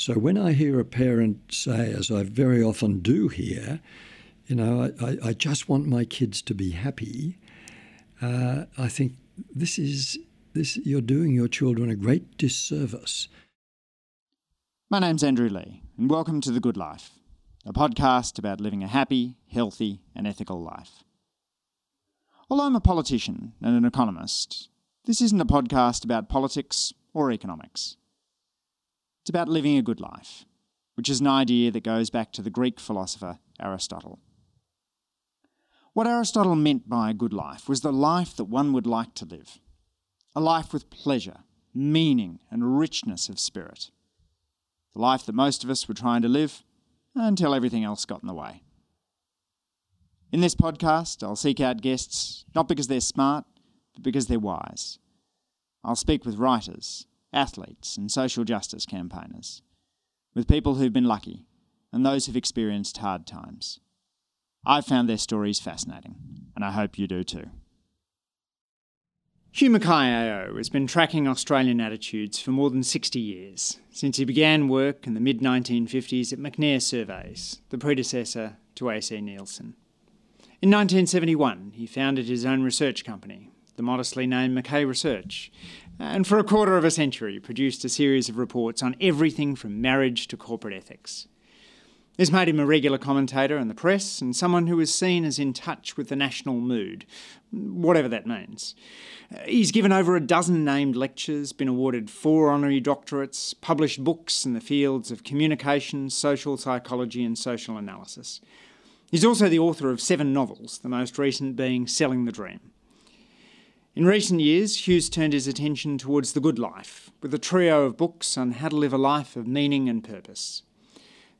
So when I hear a parent say, as I very often do hear, you know, I, I just want my kids to be happy, uh, I think this is this you're doing your children a great disservice. My name's Andrew Leigh, and welcome to The Good Life, a podcast about living a happy, healthy, and ethical life. Although I'm a politician and an economist, this isn't a podcast about politics or economics. It's about living a good life, which is an idea that goes back to the Greek philosopher Aristotle. What Aristotle meant by a good life was the life that one would like to live a life with pleasure, meaning, and richness of spirit. The life that most of us were trying to live until everything else got in the way. In this podcast, I'll seek out guests not because they're smart, but because they're wise. I'll speak with writers, athletes, and social justice campaigners, with people who've been lucky and those who've experienced hard times. I've found their stories fascinating, and I hope you do too. Hugh Mackay has been tracking Australian attitudes for more than 60 years, since he began work in the mid 1950s at McNair Surveys, the predecessor to AC Nielsen. In 1971, he founded his own research company, the modestly named Mackay Research, and for a quarter of a century produced a series of reports on everything from marriage to corporate ethics. This made him a regular commentator in the press and someone who was seen as in touch with the national mood, whatever that means. He's given over a dozen named lectures, been awarded four honorary doctorates, published books in the fields of communication, social psychology, and social analysis. He's also the author of seven novels, the most recent being Selling the Dream. In recent years, Hughes turned his attention towards the good life, with a trio of books on how to live a life of meaning and purpose.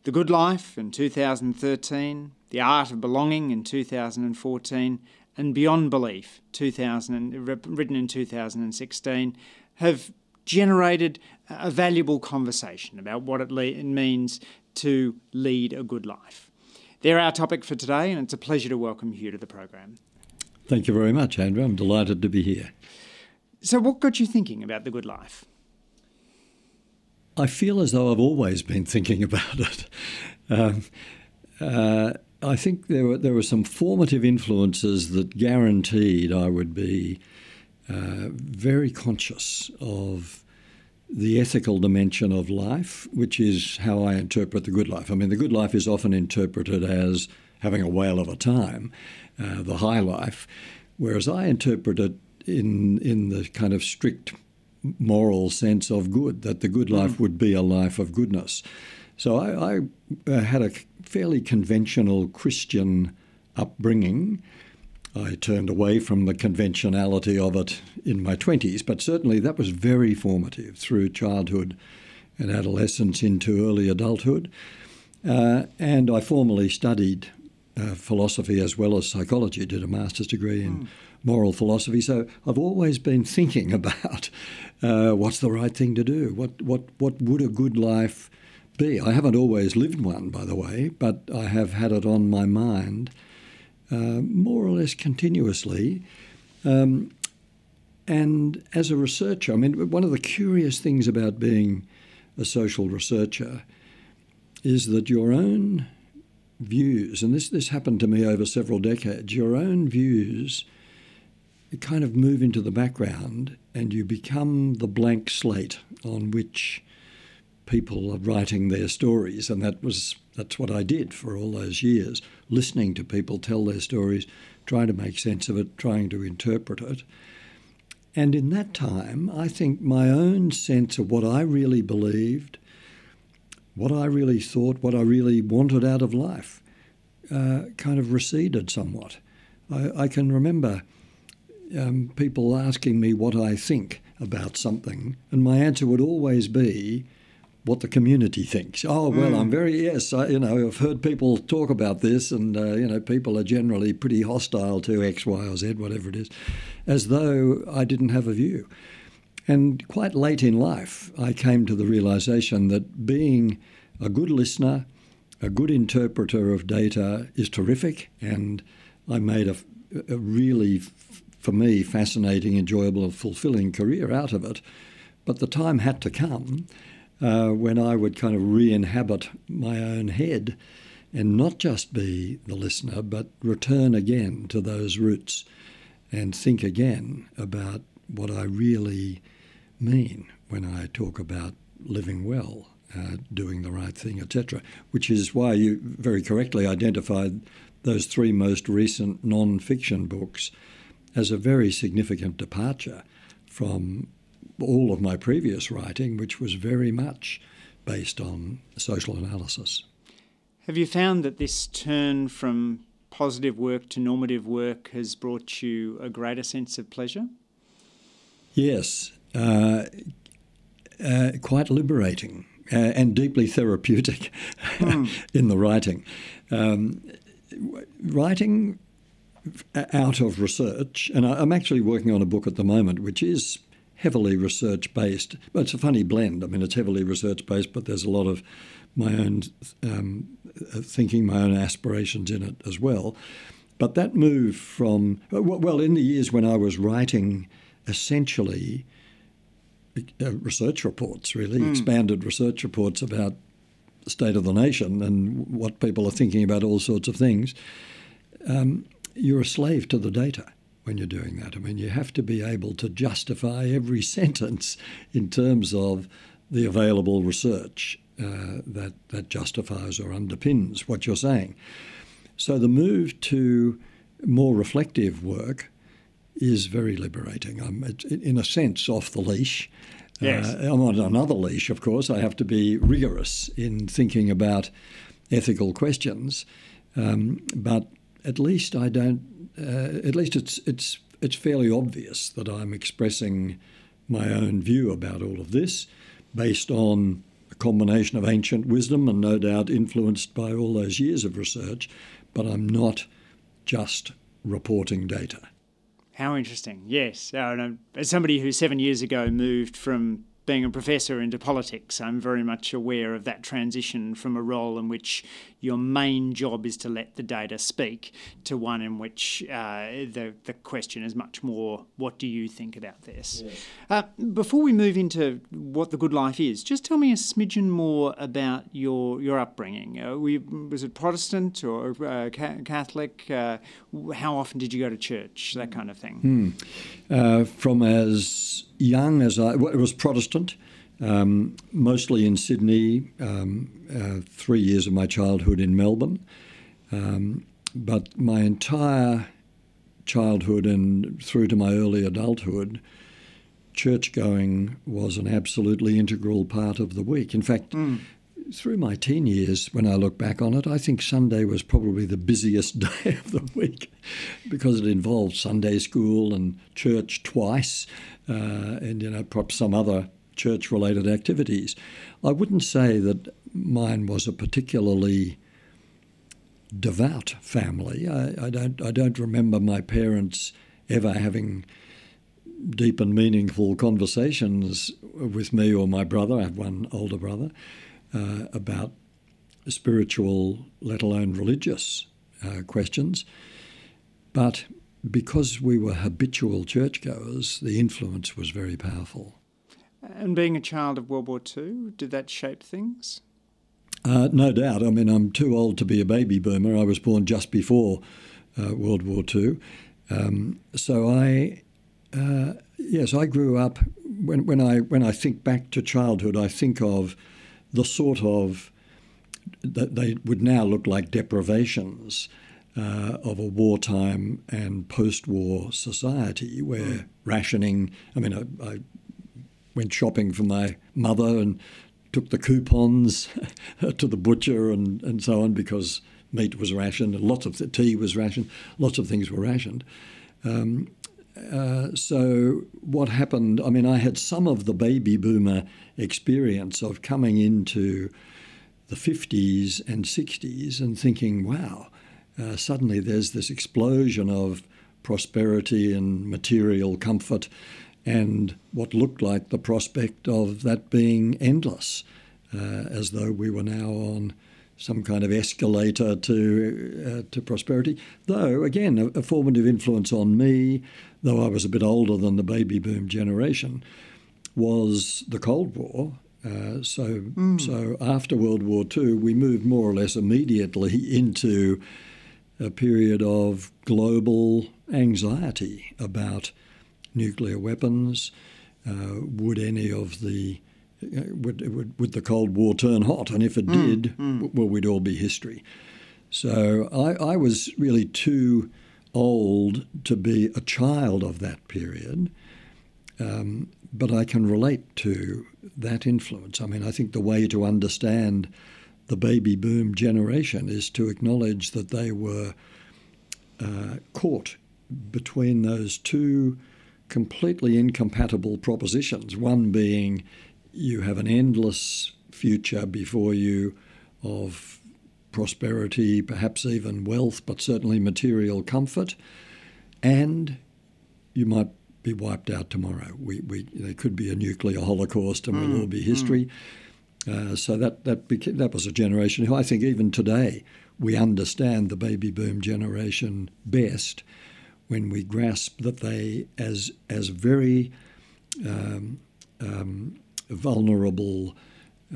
The Good Life in 2013, The Art of Belonging in 2014, and Beyond Belief, 2000, written in 2016, have generated a valuable conversation about what it, le- means to lead a good life. They're our topic for today, and it's a pleasure to welcome you to the program. Thank you very much, Andrew. I'm delighted to be here. So, what got you thinking about the good life? I feel as though I've always been thinking about it. Um, uh, I think there were there were some formative influences that guaranteed I would be uh, very conscious of the ethical dimension of life, which is how I interpret the good life. I mean, the good life is often interpreted as having a whale of a time, uh, the high life, whereas I interpret it in in the kind of strict moral sense of good, that the good mm. life would be a life of goodness. So I, I uh, had a fairly conventional Christian upbringing. I turned away from the conventionality of it in my 20s, but certainly that was very formative through childhood and adolescence into early adulthood. Uh, and I formally studied uh, philosophy as well as psychology, did a master's degree in mm. moral philosophy. So I've always been thinking about uh, what's the right thing to do? What, what, what would a good life be? I haven't always lived one, by the way, but I have had it on my mind uh, more or less continuously. Um, and as a researcher, I mean, one of the curious things about being a social researcher is that your own views, and this, this happened to me over several decades, your own views kind of move into the background and you become the blank slate on which people are writing their stories. And that was that's what I did for all those years, listening to people tell their stories, trying to make sense of it, trying to interpret it. And in that time, I think my own sense of what I really believed what I really thought, what I really wanted out of life, uh, kind of receded somewhat. I, I can remember um, people asking me what I think about something, and my answer would always be what the community thinks. Oh well, mm. I'm very yes. I, you know, I've heard people talk about this, and uh, you know, people are generally pretty hostile to X, Y, or Z, whatever it is, as though I didn't have a view. And quite late in life, I came to the realization that being a good listener, a good interpreter of data is terrific. And I made a, a really, for me, fascinating, enjoyable, and fulfilling career out of it. But the time had to come uh, when I would kind of re inhabit my own head and not just be the listener, but return again to those roots and think again about what I really mean when I talk about living well, uh, doing the right thing, etc. Which is why you very correctly identified those three most recent non fiction books as a very significant departure from all of my previous writing, which was very much based on social analysis. Have you found that this turn from positive work to normative work has brought you a greater sense of pleasure? Yes, uh, uh, quite liberating uh, and deeply therapeutic mm. in the writing. Um, writing out of research, and I'm actually working on a book at the moment which is heavily research based. But it's a funny blend. I mean, it's heavily research based, but there's a lot of my own um, thinking, my own aspirations in it as well. But that move from, well, in the years when I was writing essentially uh, research reports, really, mm. expanded research reports about the state of the nation and what people are thinking about all sorts of things, um, you're a slave to the data when you're doing that. I mean, you have to be able to justify every sentence in terms of the available research uh, that, that justifies or underpins what you're saying. So the move to more reflective work is very liberating. I'm, in a sense, off the leash. Yes. Uh, I'm on another leash, of course. I have to be rigorous in thinking about ethical questions, um, but at least I don't. Uh, at least it's it's it's fairly obvious that I'm expressing my own view about all of this, based on a combination of ancient wisdom and no doubt influenced by all those years of research. But I'm not just reporting data. How interesting. Yes. Uh, as somebody who seven years ago moved from being a professor into politics, I'm very much aware of that transition from a role in which your main job is to let the data speak to one in which uh, the, the question is much more what do you think about this? Yes. Uh, before we move into what the good life is, just tell me a smidgen more about your, your upbringing. Uh, we, was it Protestant or uh, Catholic? Uh, how often did you go to church? That kind of thing. Hmm. Uh, from as young as I was Protestant, um, mostly in Sydney. Um, uh, three years of my childhood in Melbourne, um, but my entire childhood and through to my early adulthood, church going was an absolutely integral part of the week. In fact. Mm. Through my teen years, when I look back on it, I think Sunday was probably the busiest day of the week because it involved Sunday school and church twice, uh, and you know perhaps some other church-related activities. I wouldn't say that mine was a particularly devout family. I, I don't I don't remember my parents ever having deep and meaningful conversations with me or my brother. I have one older brother uh, about spiritual, let alone religious, uh, questions. But because we were habitual churchgoers, the influence was very powerful. And being a child of World War II, did that shape things? Uh, no doubt. I mean, I'm too old to be a baby boomer. I was born just before uh, World War II. Um, so I, uh, yes, I grew up. When, when I when I think back to childhood, I think of the sort of that they would now look like deprivations uh, of a wartime and post-war society where mm. rationing. I mean, I, I, went shopping for my mother and took the coupons to the butcher and, and so on because meat was rationed and lots of the tea was rationed, lots of things were rationed. Um, uh, so what happened? I mean, I had some of the baby boomer experience of coming into the 50s and 60s and thinking, wow, uh, suddenly there's this explosion of prosperity and material comfort and what looked like the prospect of that being endless, uh, as though we were now on some kind of escalator to uh, to prosperity. Though again, a, a, formative influence on me, though I was a bit older than the baby boom generation, was the Cold War Uh, so, mm. so after World War II, we moved more or less immediately into a period of global anxiety about nuclear weapons. Uh, would any of the uh, would, would, would the Cold War turn hot? And if it mm. did, mm. well, we'd all be history. So I, I was really too old to be a child of that period. Um, but I can relate to that influence. I mean, I think the way to understand the baby boom generation is to acknowledge that they were uh, caught between those two completely incompatible propositions. One being you have an endless future before you of prosperity, perhaps even wealth, but certainly material comfort, and you might be wiped out tomorrow. We, we, there could be a nuclear holocaust and mm, we'll all be history. Mm. Uh, so that, that, became, that was a generation who I think even today we understand the baby boom generation best when we grasp that they, as, as very um, um, vulnerable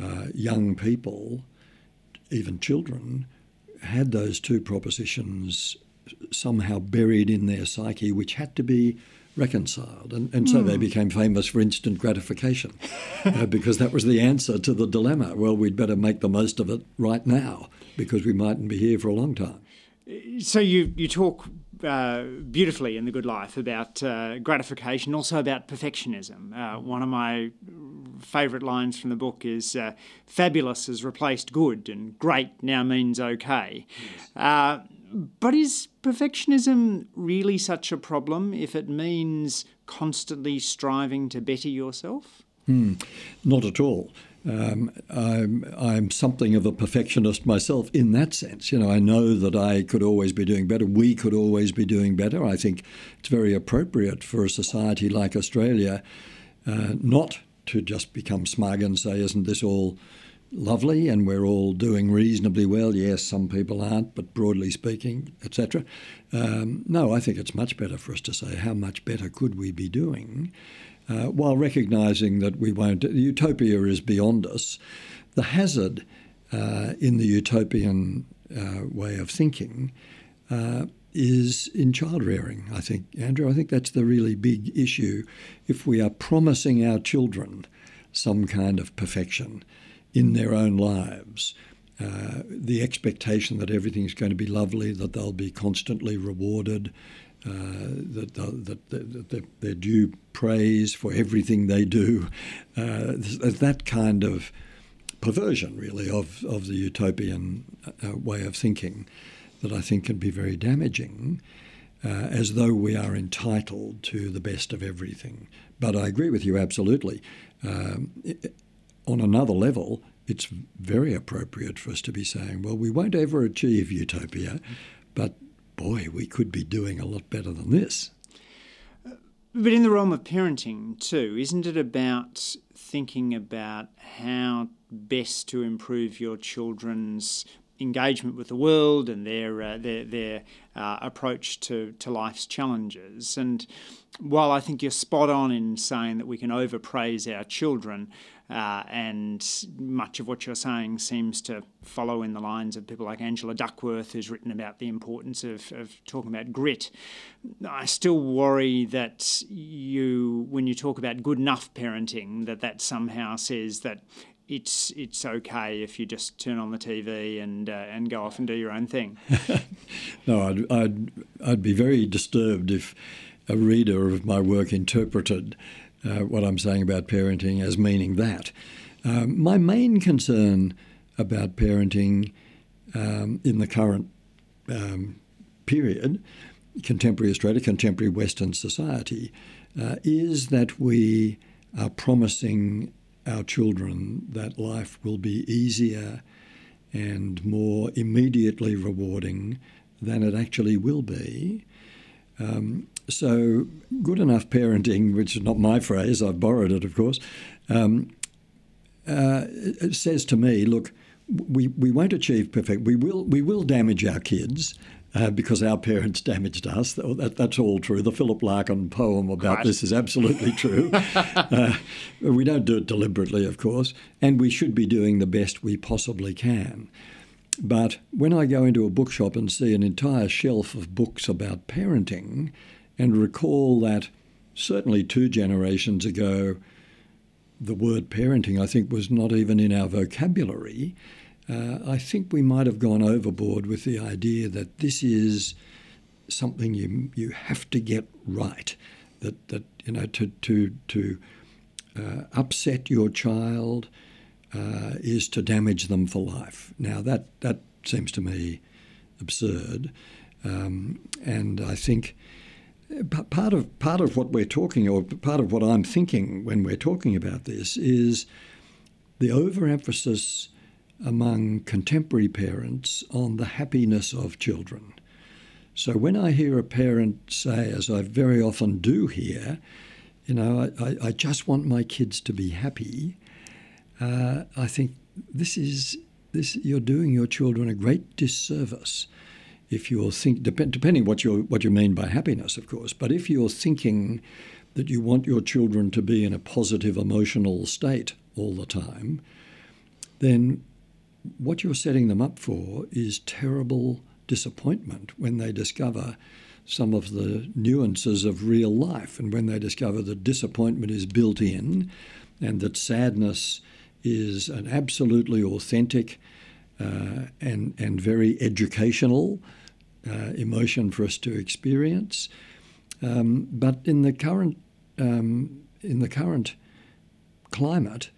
uh, young people, even children, had those two propositions somehow buried in their psyche, which had to be reconciled. And, and so mm. they hmm. became famous for instant gratification uh, because that was the answer to the dilemma. Well, we'd better make the most of it right now because we mightn't be here for a long time. So you, you talk uh, beautifully in The Good Life about uh, gratification, also about perfectionism. Uh, one of my favourite lines from the book is uh, fabulous has replaced good, and great now means okay. Yes. But is perfectionism really such a problem if it means constantly striving to better yourself? Hmm. Not at all. Um, I'm, I'm something of a perfectionist myself in that sense. You know, I know that I could always be doing better. We could always be doing better. I think it's very appropriate for a society like Australia uh, not to just become smug and say, isn't this all lovely and we're all doing reasonably well. Yes, some people aren't, but broadly speaking, etc. Um, no, I think it's much better for us to say how much better could we be doing, uh, while recognising that we won't. Utopia is beyond us. The hazard uh, in the utopian uh, way of thinking. Uh, is in child rearing, I think, Andrew. I think that's the really big issue. If we are promising our children some kind of perfection, in their own lives. Uh, the expectation that everything's going to be lovely, that they'll be constantly rewarded, uh, that, that, that, that, they're due praise for everything they do. Uh, that kind of perversion, really, of, of the utopian uh, way of thinking that I think can be very damaging. Uh, as though we are entitled to the best of everything. But I agree with you absolutely. Um, on another level, it's very appropriate for us to be saying, well, we won't ever achieve utopia, but boy, we could be doing a lot better than this. But in the realm of parenting, too, isn't it about thinking about how best to improve your children's engagement with the world and their uh, their their uh, approach to to life's challenges. And while I think you're spot on in saying that we can overpraise our children, uh, and much of what you're saying seems to follow in the lines of people like Angela Duckworth, who's written about the importance of, of talking about grit. I still worry that you, when you talk about good enough parenting, that that somehow says that it's it's okay if you just turn on the TV and uh, and go off and do your own thing. no, I'd, I'd I'd be very disturbed if a reader of my work interpreted uh, what I'm saying about parenting as meaning that. Um, my main concern about parenting um, in the current um, period, contemporary Australia, contemporary Western society, uh, is that we are promising our children that life will be easier and more immediately rewarding than it actually will be. Um, so, good enough parenting, which is not my phrase, I've borrowed it, of course, um, uh, it says to me, look, we, we won't achieve perfect. We will we will damage our kids. uh, because our parents damaged us. That, that's all true. The Philip Larkin poem about Right. this is absolutely true. uh, we don't do it deliberately, of course, and we should be doing the best we possibly can. But when I go into a bookshop and see an entire shelf of books about parenting and recall that certainly two generations ago, the word parenting, I think, was not even in our vocabulary. Uh, I think we might have gone overboard with the idea that this is something you you have to get right. That that you know to to to uh, upset your child uh, is to damage them for life. Now that that seems to me absurd, um, and I think part of part of what we're talking, or part of what I'm thinking when we're talking about this, is the overemphasis among contemporary parents on the happiness of children. So when I hear a parent say, as I very often do hear, you know, I, I, I just want my kids to be happy, uh, I think this is this you're doing your children a great disservice if you're think dep- depending what you what you mean by happiness, of course. But if you're thinking that you want your children to be in a positive emotional state all the time, then what you're setting them up for is terrible disappointment when they discover some of the nuances of real life and when they discover that disappointment is built in and that sadness is an absolutely authentic uh, and, and very educational uh, emotion for us to experience. Um, but in the current um, in the current climate,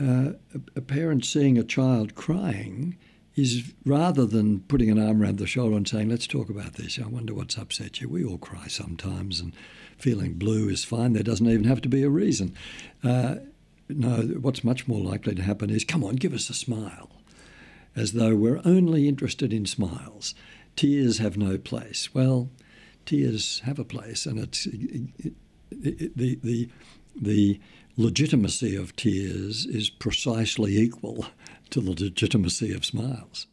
uh, a, parent seeing a child crying is rather than putting an arm around the shoulder and saying, "Let's talk about this. I wonder what's upset you. We all cry sometimes, and feeling blue is fine. There doesn't even have to be a reason." Uh, no, what's much more likely to happen is, "Come on, give us a smile," as though we're only interested in smiles. Tears have no place. Well, tears have a place, and it's it, it, the the the legitimacy of tears is precisely equal to the legitimacy of smiles.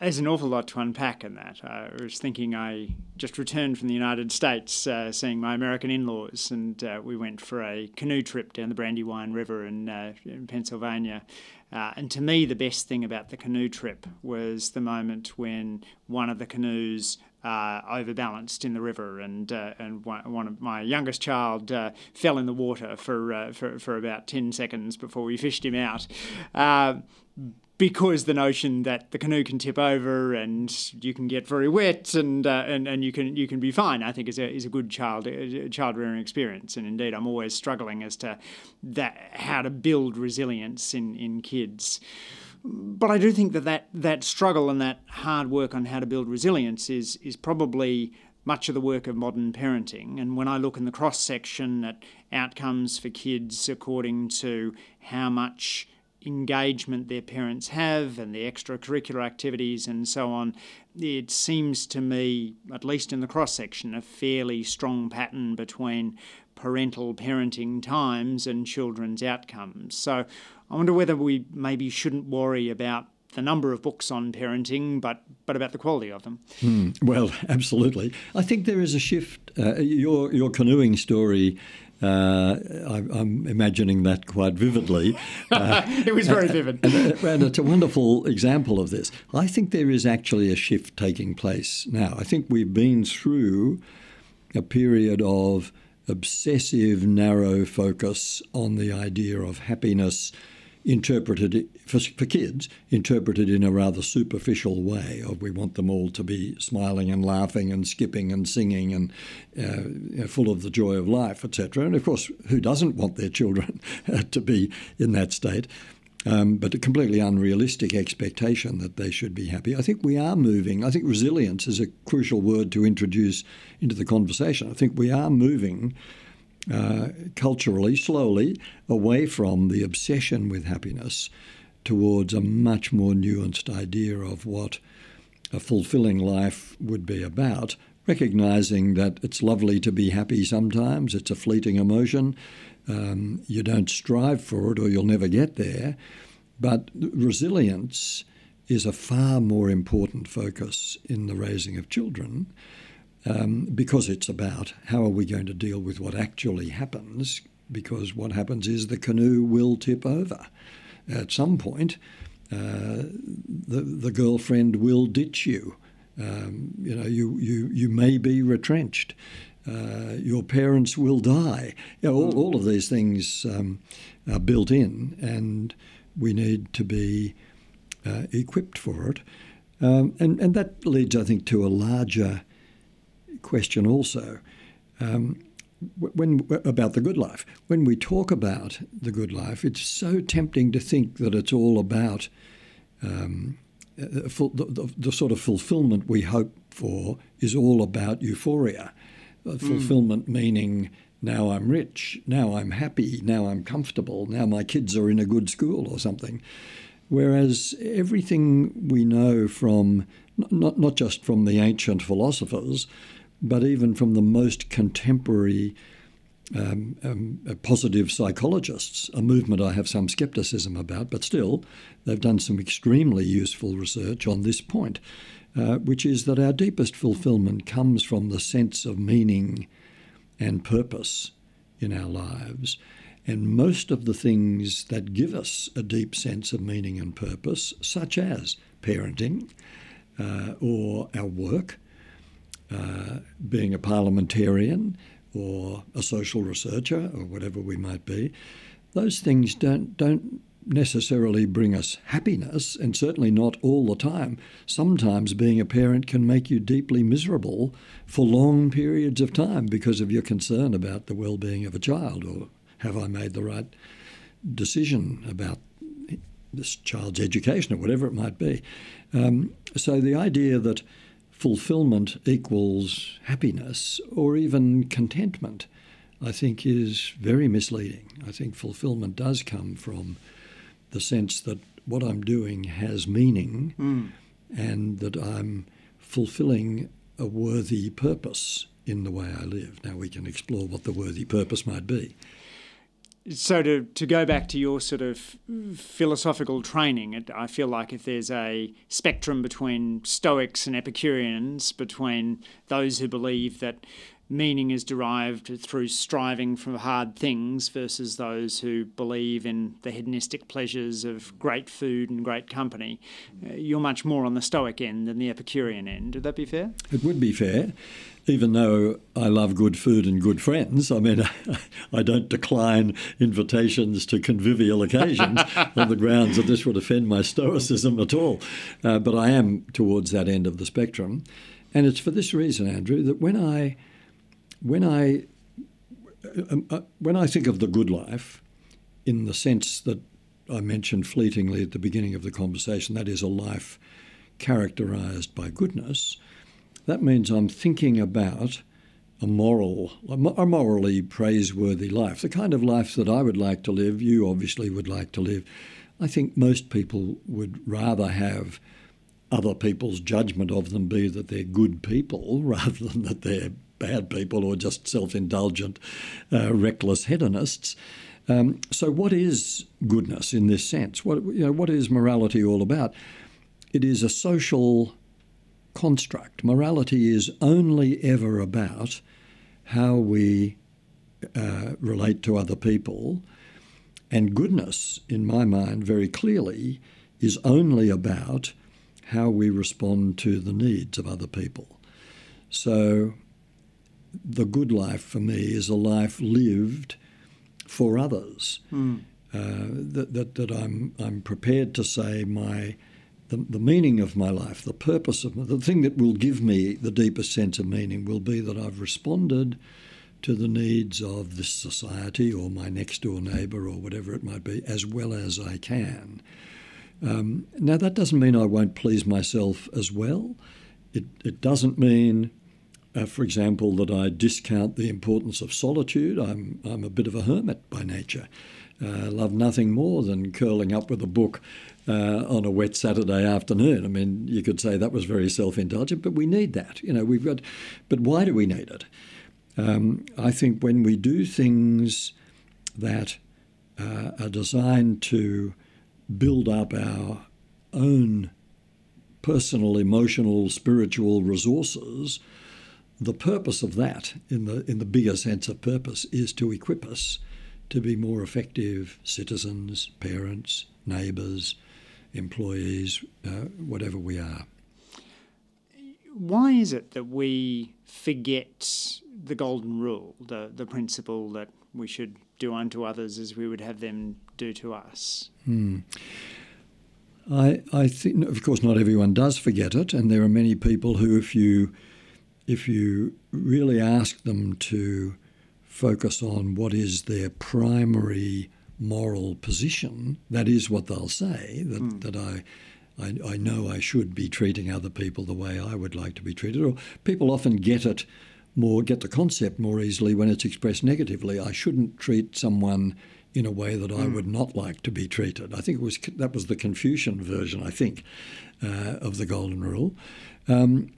There's an awful lot to unpack in that. I was thinking I just returned from the United States, uh, seeing my American in-laws, and uh, we went for a canoe trip down the Brandywine River in, uh, in Pennsylvania. Uh, and to me, the best thing about the canoe trip was the moment when one of the canoes uh, overbalanced in the river, and uh, and one, of my youngest child uh, fell in the water for, uh, for for about ten seconds before we fished him out. Because the notion that the canoe can tip over and you can get very wet and uh, and, and you can you can be fine, I think is a is a good child uh, child rearing experience. And indeed, I'm always struggling as to that how to build resilience in in kids. But I do think that, that that struggle and that hard work on how to build resilience is is probably much of the work of modern parenting. And when I look in the cross section at outcomes for kids according to how much engagement their parents have and the extracurricular activities and so on, it seems to me, at least in the cross section, a fairly strong pattern between parental parenting times and children's outcomes. So I wonder whether we maybe shouldn't worry about the number of books on parenting, but but about the quality of them. Well, absolutely. I think there is a shift. Uh, your your canoeing story. Uh, I, I'm imagining that quite vividly. Uh, it was very vivid. and, and it's a wonderful example of this. I think there is actually a shift taking place now. I think we've been through a period of obsessive, narrow focus on the idea of happiness interpreted for, for kids, interpreted in a rather superficial way of we want them all to be smiling and laughing and skipping and singing and uh, you know, full of the joy of life, etc. And of course, who doesn't want their children to be in that state? Um, but a completely unrealistic expectation that they should be happy. I think we are moving. I think resilience is a crucial word to introduce into the conversation. I think we are moving uh, culturally, slowly, away from the obsession with happiness towards a much more nuanced idea of what a fulfilling life would be about, recognizing that it's lovely to be happy sometimes, it's a fleeting emotion. Um, you don't strive for it or you'll never get there. But resilience is a far more important focus in the raising of children um, because it's about how are we going to deal with what actually happens, because what happens is the canoe will tip over. At some point, uh, the, the girlfriend will ditch you. Um, you know, you, you, you may be retrenched. Uh, your parents will die. You know, all, all of these things um, are built in, and we need to be uh, equipped for it. Um, and, and that leads, I think, to a larger question also. Um, when about the good life, when we talk about the good life, it's so tempting to think that it's all about um, uh, the, the, the, sort of fulfillment we hope for is all about euphoria. Uh, mm. Fulfillment meaning now I'm rich, now I'm happy, now I'm comfortable, now my kids are in a good school or something. Whereas everything we know from, not, not just from the ancient philosophers, but even from the most contemporary um, um, uh, positive psychologists, a movement I have some skepticism about, but still, they've done some extremely useful research on this point, uh, which is that our deepest fulfillment comes from the sense of meaning and purpose in our lives. And most of the things that give us a deep sense of meaning and purpose, such as parenting uh, or our work, uh, being a parliamentarian or a social researcher or whatever we might be, those things don't don't necessarily bring us happiness, and certainly not all the time. Sometimes being a parent can make you deeply miserable for long periods of time because of your concern about the well being of a child or have I made the right decision about this child's education or whatever it might be. Um, so the idea that fulfillment equals happiness or even contentment, I think is very misleading. I think fulfillment does come from the sense that what I'm doing has meaning mm. and that I'm fulfilling a worthy purpose in the way I live. Now we can explore what the worthy purpose might be so to, to go back to your sort of philosophical training, I feel like if there's a spectrum between Stoics and Epicureans, between those who believe that meaning is derived through striving for hard things versus those who believe in the hedonistic pleasures of great food and great company. Uh, you're much more on the Stoic end than the Epicurean end. Would that be fair? It would be fair. Even though I love good food and good friends, I mean, I don't decline invitations to convivial occasions on the grounds that this would offend my Stoicism at all. Uh, but I am towards that end of the spectrum. And it's for this reason, Andrew, that when I when I um, uh, when I think of the good life, in the sense that I mentioned fleetingly at the beginning of the conversation, that is a life characterized by goodness, that means I'm thinking about a moral, a morally praiseworthy life, the kind of life that I would like to live, you obviously would like to live. I think most people would rather have other people's judgment of them be that they're good people rather than that they're bad people or just self indulgent, uh, reckless hedonists. Um, so, what is goodness in this sense? What, you know, what is morality all about? It is a social construct. Morality is only ever about how we uh, relate to other people. And goodness, in my mind, very clearly, is only about how we respond to the needs of other people. So, the good life for me is a life lived for others. Mm. Uh, that, that, that I'm, I'm prepared to say my the, the meaning of my life, the purpose of my, the thing that will give me the deepest sense of meaning will be that I've responded to the needs of this society or my next door neighbour or whatever it might be as well as I can. Um, now, that doesn't mean I won't please myself as well. It, it doesn't mean uh, for example, that I discount the importance of solitude. I'm, I'm a bit of a hermit by nature. Uh, I love nothing more than curling up with a book uh, on a wet Saturday afternoon. I mean, you could say that was very self-indulgent, but we need that. You know, we've got. But why do we need it? Um, I think when we do things that uh, are designed to build up our own personal, emotional, spiritual resources, the purpose of that, in the in the bigger sense of purpose, is to equip us to be more effective citizens, parents, neighbours, employees, uh, whatever we are. Why is it that we forget the golden rule, the the principle that we should do unto others as we would have them do to us? Hmm. I, I think, of course, not everyone does forget it, and there are many people who, if you if you really ask them to focus on what is their primary moral position, that is what they'll say. That mm. that I, I I know I should be treating other people the way I would like to be treated. Or people often get it more, get the concept more easily when it's expressed negatively. I shouldn't treat someone in a way that I mm. would not like to be treated. I think it was that was the Confucian version. I think uh, of the Golden Rule. Um,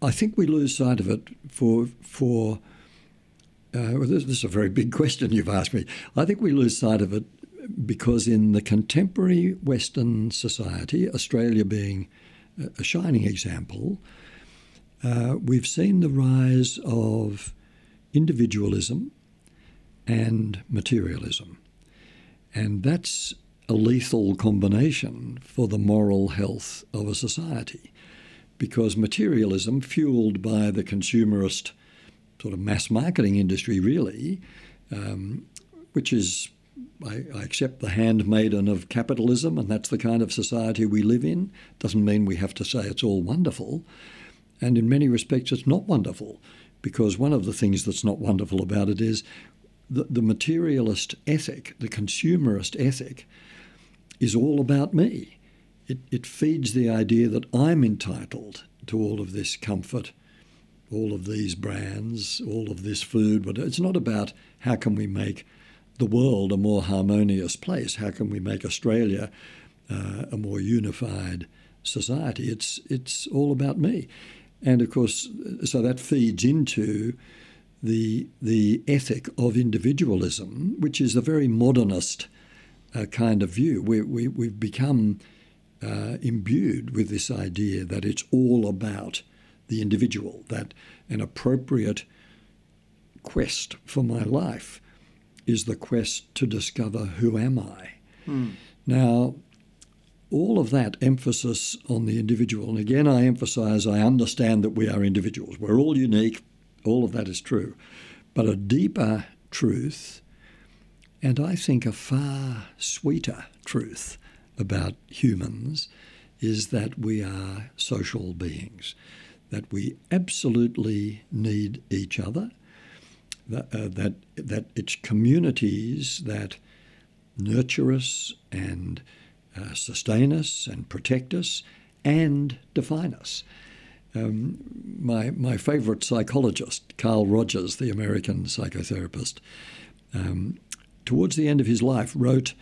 I think we lose sight of it for for. Uh, well, this, this, is a very big question you've asked me. I think we lose sight of it because in the contemporary Western society, Australia being a shining example, uh, we've seen the rise of individualism and materialism. And that's a lethal combination for the moral health of a society because materialism, fueled by the consumerist sort of mass marketing industry, really, um, which is, I, I, accept the handmaiden of capitalism, and that's the kind of society we live in. Doesn't mean we have to say it's all wonderful. And in many respects, it's not wonderful, because one of the things that's not wonderful about it is the, the materialist ethic, the consumerist ethic, is all about me. It, it feeds the idea that I'm entitled to all of this comfort, all of these brands, all of this food. But it's not about how can we make the world a more harmonious place? How can we make Australia uh, a more unified society? It's it's all about me, and of course, so that feeds into the the ethic of individualism, which is a very modernist uh, kind of view. We, we, we've become uh, imbued with this idea that it's all about the individual, that an appropriate quest for my life is the quest to discover who am I. Hmm. Now, all of that emphasis on the individual, and again, I emphasize I understand that we are individuals. We're all unique, all of that is true. But a deeper truth, and I think a far sweeter truth about humans, is that we are social beings, that we absolutely need each other, that, uh, that, that it's communities that nurture us and uh, sustain us and protect us and define us. Um, my my favorite psychologist, Carl Rogers, the American psychotherapist, um, towards the end of his life wrote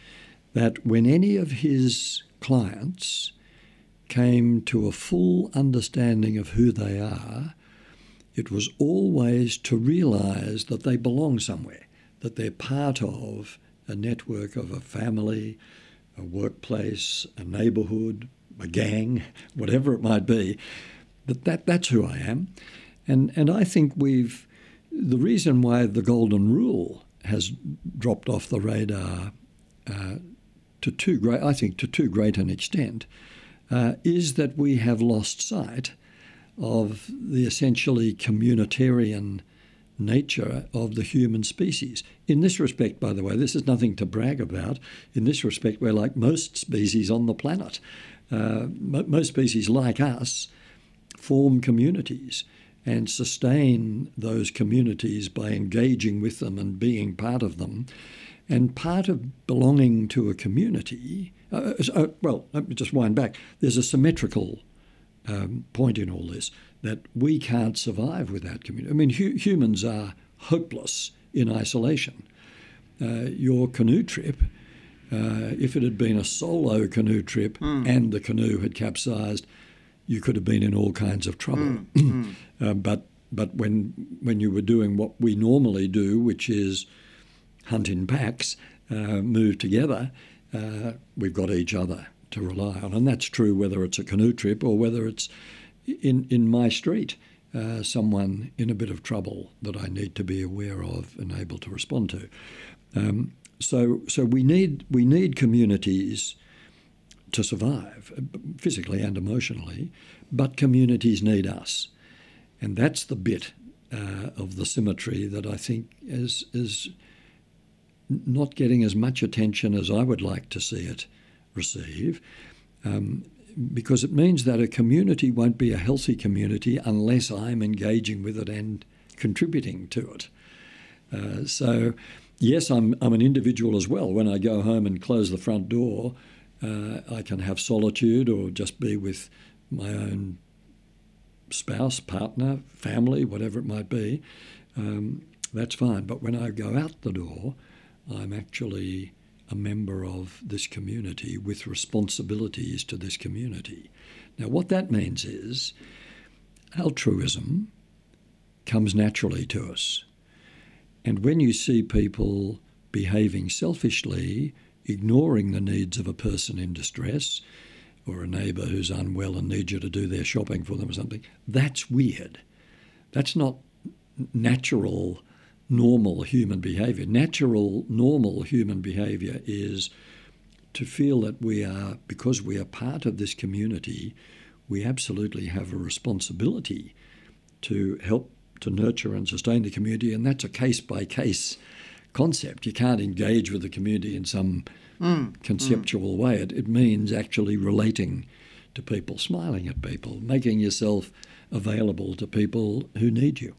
that when any of his clients came to a full understanding of who they are, it was always to realize that they belong somewhere, that they're part of a network of a family, a workplace, a neighborhood, a gang, whatever it might be, that, that that's who I am. And, and I think we've, the reason why the Golden Rule has dropped off the radar uh, to too great, I think, to too great an extent, uh, is that we have lost sight of the essentially communitarian nature of the human species. In this respect, by the way, this is nothing to brag about. In this respect, we're like most species on the planet. Uh, most species, like us, form communities and sustain those communities by engaging with them and being part of them. And part of belonging to a community, uh, uh, well, let me just wind back. There's a symmetrical um, point in all this that we can't survive without community. I mean, hu- humans are hopeless in isolation. Uh, your canoe trip, uh, if it had been a solo canoe trip mm. and the canoe had capsized, you could have been in all kinds of trouble. Mm, uh, but but when when you were doing what we normally do, which is hunt in packs, uh, move together, uh, we've got each other to rely on. And that's true whether it's a canoe trip or whether it's in, in my street, uh, someone in a bit of trouble that I need to be aware of and able to respond to. Um, so, so we need we need communities to survive, physically and emotionally, but communities need us, and that's the bit uh, of the symmetry that I think is is not getting as much attention as I would like to see it receive. Um, because it means that a community won't be a healthy community unless I'm engaging with it and contributing to it. Uh, so, yes, I'm, I'm an individual as well. When I go home and close the front door, uh, I can have solitude or just be with my own spouse, partner, family, whatever it might be. Um, that's fine. But when I go out the door, I'm actually a member of this community with responsibilities to this community. Now, what that means is altruism comes naturally to us. And when you see people behaving selfishly, ignoring the needs of a person in distress, or a neighbour who's unwell and needs you to do their shopping for them or something, that's weird. That's not natural normal human behavior. Natural, normal human behavior is to feel that we are, because we are part of this community, we absolutely have a responsibility to help to nurture and sustain the community, and that's a case by case concept. You can't engage with the community in some mm, conceptual mm. way. It, it means actually relating to people, smiling at people, making yourself available to people who need you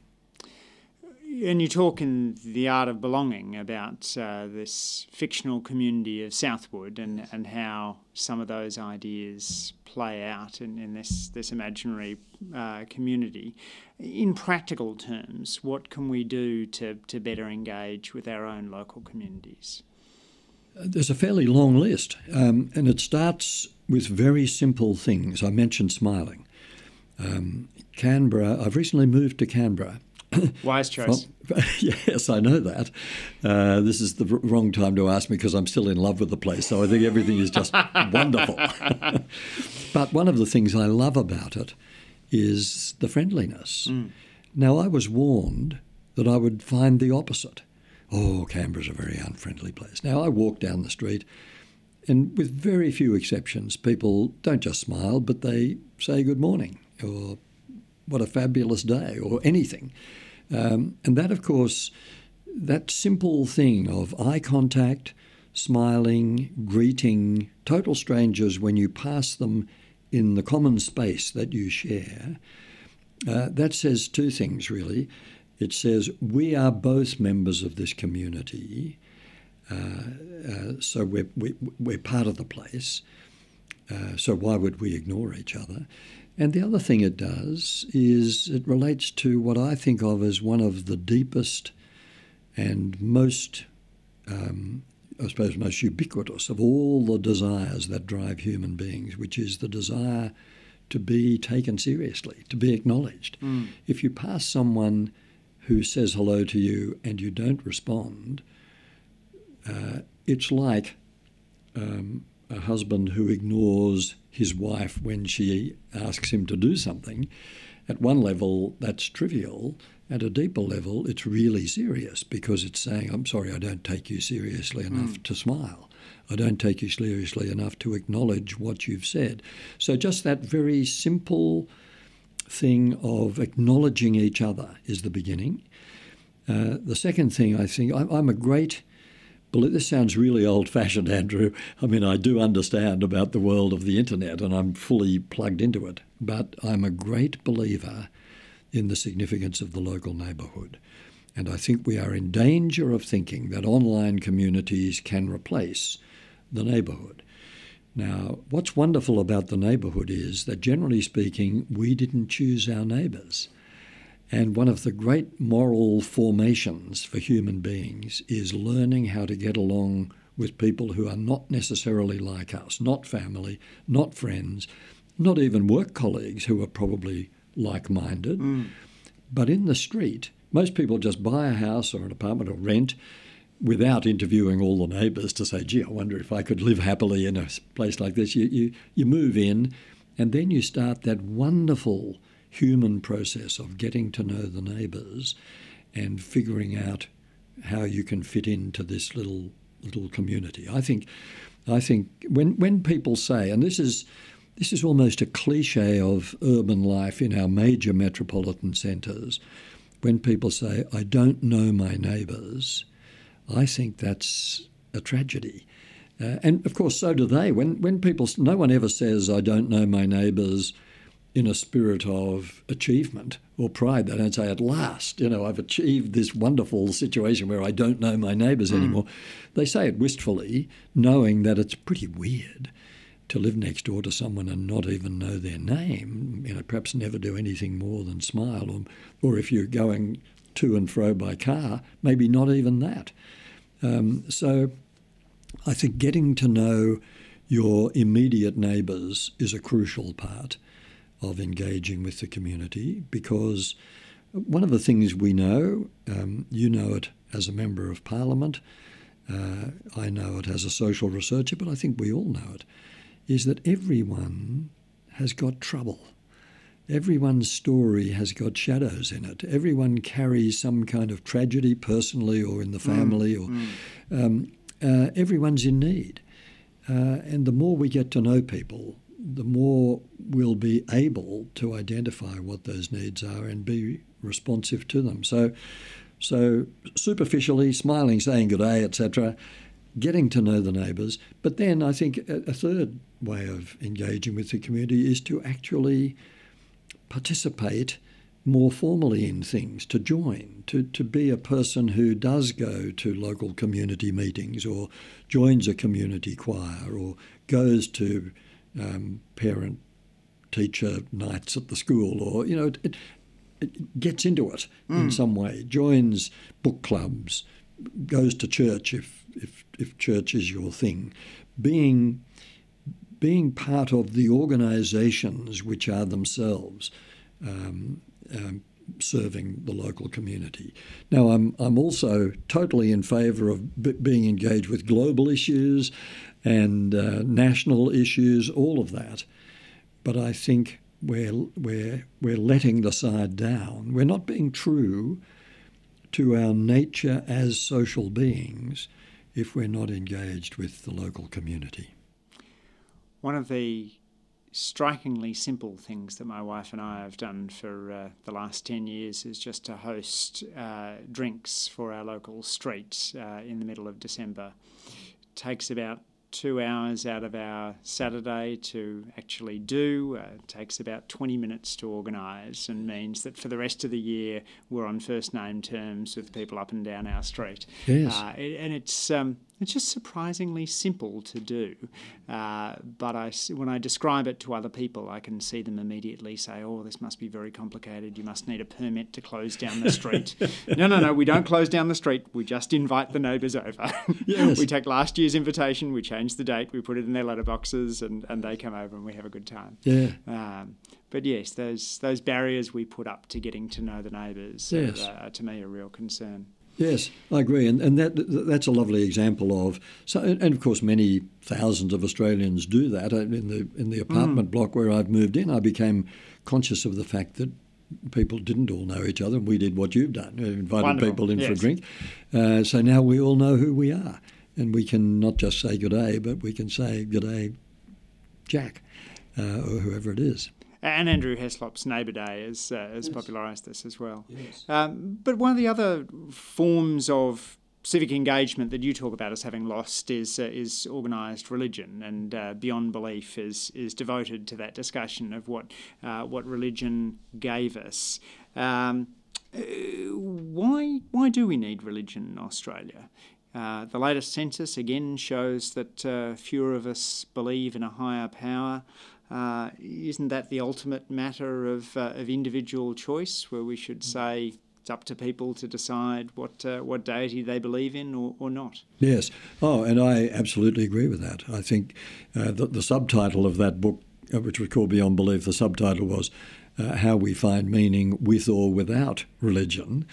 and you talk in The Art of Belonging about uh, this fictional community of Southwood and, and how some of those ideas play out in, in this, this imaginary uh, community. In practical terms, what can we do to, to better engage with our own local communities? There's a fairly long list, um, and it starts with very simple things. I mentioned smiling. Um, Canberra, I've recently moved to Canberra Wise choice. From, yes, I know that. Uh, this is the wrong time to ask me because I'm still in love with the place. So I think everything is just wonderful. but one of the things I love about it is the friendliness. Mm. Now, I was warned that I would find the opposite. Oh, Canberra's a very unfriendly place. Now, I walk down the street, and with very few exceptions, people don't just smile, but they say good morning or what a fabulous day or anything. Um, and that, of course, that simple thing of eye contact, smiling, greeting total strangers when you pass them in the common space that you share, uh, that says two things really. It says we are both members of this community, uh, uh, so we're, we, are we are part of the place. Uh, so why would we ignore each other? And the other thing it does is it relates to what I think of as one of the deepest and most, um, I suppose, most ubiquitous of all the desires that drive human beings, which is the desire to be taken seriously, to be acknowledged. Mm. If you pass someone who says hello to you and you don't respond, uh, it's like um, a husband who ignores his wife when she asks him to do something. At one level, that's trivial. At a deeper level, it's really serious because it's saying, I'm sorry, I don't take you seriously enough mm. to smile. I don't take you seriously enough to acknowledge what you've said. So, just that very simple thing of acknowledging each other is the beginning. Uh, the second thing I think, I'm a great well, this sounds really old fashioned, Andrew. I mean, I do understand about the world of the internet and I'm fully plugged into it, but I'm a great believer in the significance of the local neighbourhood. And I think we are in danger of thinking that online communities can replace the neighbourhood. Now, what's wonderful about the neighbourhood is that generally speaking, we didn't choose our neighbours. And one of the great moral formations for human beings is learning how to get along with people who are not necessarily like us, not family, not friends, not even work colleagues who are probably like minded. Mm. But in the street, most people just buy a house or an apartment or rent without interviewing all the neighbours to say, gee, I wonder if I could live happily in a place like this. You, you, you move in and then you start that wonderful human process of getting to know the neighbours and figuring out how you can fit into this little little community. I think I think when when people say, and this is this is almost a cliche of urban life in our major metropolitan centres, when people say, I don't know my neighbours, I think that's a tragedy. Uh, and of course, so do they. When, when people, no one ever says, I don't know my neighbours in a spirit of achievement or pride. They don't say, at last, you know, I've achieved this wonderful situation where I don't know my neighbours mm. anymore. They say it wistfully, knowing that it's pretty weird to live next door to someone and not even know their name, you know, perhaps never do anything more than smile, or, or if you're going to and fro by car, maybe not even that. Um, so I think getting to know your immediate neighbours is a crucial part of engaging with the community because one of the things we know, um, you know it as a member of parliament, uh, I know it as a social researcher, but I think we all know it, is that everyone has got trouble. Everyone's story has got shadows in it. Everyone carries some kind of tragedy personally or in the mm, family, mm, or mm. Um, uh, everyone's in need. Uh, and the more we get to know people, the more we'll be able to identify what those needs are and be responsive to them. So, so superficially, smiling, saying good day, etc., getting to know the neighbours. But then I think a, third way of engaging with the community is to actually participate more formally in things, to join, to, to be a person who does go to local community meetings or joins a community choir or goes to um, parent teacher nights at the school or, you know, it, it gets into it mm. in some way, joins book clubs, goes to church if, if, if church is your thing. Being, being part of the organisations which are themselves um, um, serving the local community. Now, I'm, I'm also totally in favour of b- being engaged with global issues and uh, national issues, all of that. But I think we're, we're, we're letting the side down. We're not being true to our nature as social beings if we're not engaged with the local community. One of the strikingly simple things that my wife and I have done for uh, the last 10 years is just to host uh, drinks for our local street uh, in the middle of December. It takes about two hours out of our Saturday to actually do. Uh, it takes about 20 minutes to organise and means that for the rest of the year we're on first name terms with people up and down our street. Yes. Uh, and it's. Um, it's just surprisingly simple to do, uh, but I, when I describe it to other people, I can see them immediately say, "Oh, this must be very complicated. You must need a permit to close down the street." no, no, no. We don't close down the street. We just invite the neighbours over. Yes. we take last year's invitation, we change the date, we put it in their letterboxes, and, and they come over and we have a good time. Yeah. Um, but yes, those those barriers we put up to getting to know the neighbours, yes. are, uh, to me, a real concern. Yes, I agree, and and that that's a lovely example of so, and of course many thousands of Australians do that. In the in the apartment mm. block where I've moved in, I became conscious of the fact that people didn't all know each other, and we did what you've done, uh, invited Wonderful. people in yes. for a drink. Uh, so now we all know who we are, and we can not just say good day, but we can say good day, Jack, uh, or whoever it is and Andrew Heslop's Neighbour Day has, uh, has yes. popularised this as well. Yes. Um, but one of the other forms of civic engagement that you talk about as having lost is uh, is organised religion, and uh, Beyond Belief is is devoted to that discussion of what uh, what religion gave us. Um, uh, why why do we need religion in Australia? Uh, the latest census again shows that uh, fewer of us believe in a higher power. Uh, isn't that the ultimate matter of, uh, of individual choice, where we should say it's up to people to decide what uh, what deity they believe in or, or not? Yes. Oh, and I absolutely agree with that. I think uh, the, the subtitle of that book, uh, which was called Beyond Belief, the subtitle was uh, How We Find Meaning with or Without Religion.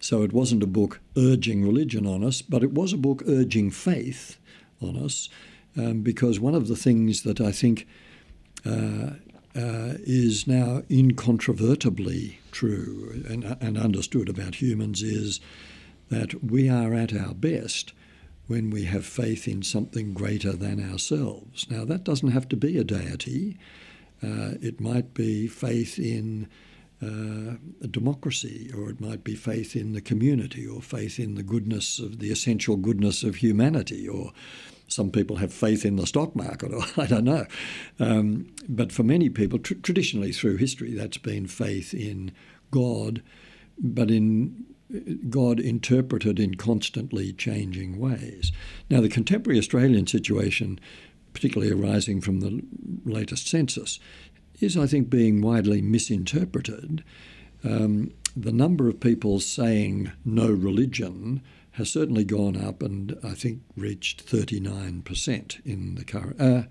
So it wasn't a book urging religion on us, but it was a book urging faith on us, um, because one of the things that I think uh, is now incontrovertibly true and, and understood about humans is that we are at our best when we have faith in something greater than ourselves. Now, that doesn't have to be a deity, uh, it might be faith in uh, a democracy, or it might be faith in the community, or faith in the goodness of the essential goodness of humanity, or some people have faith in the stock market, or I don't know. Um, but for many people, tr- traditionally through history, that's been faith in God, but in God interpreted in constantly changing ways. Now, the contemporary Australian situation, particularly arising from the latest census, is, I think, being widely misinterpreted. Um, the number of people saying no religion has certainly gone up and I think reached 39% in the current. Uh,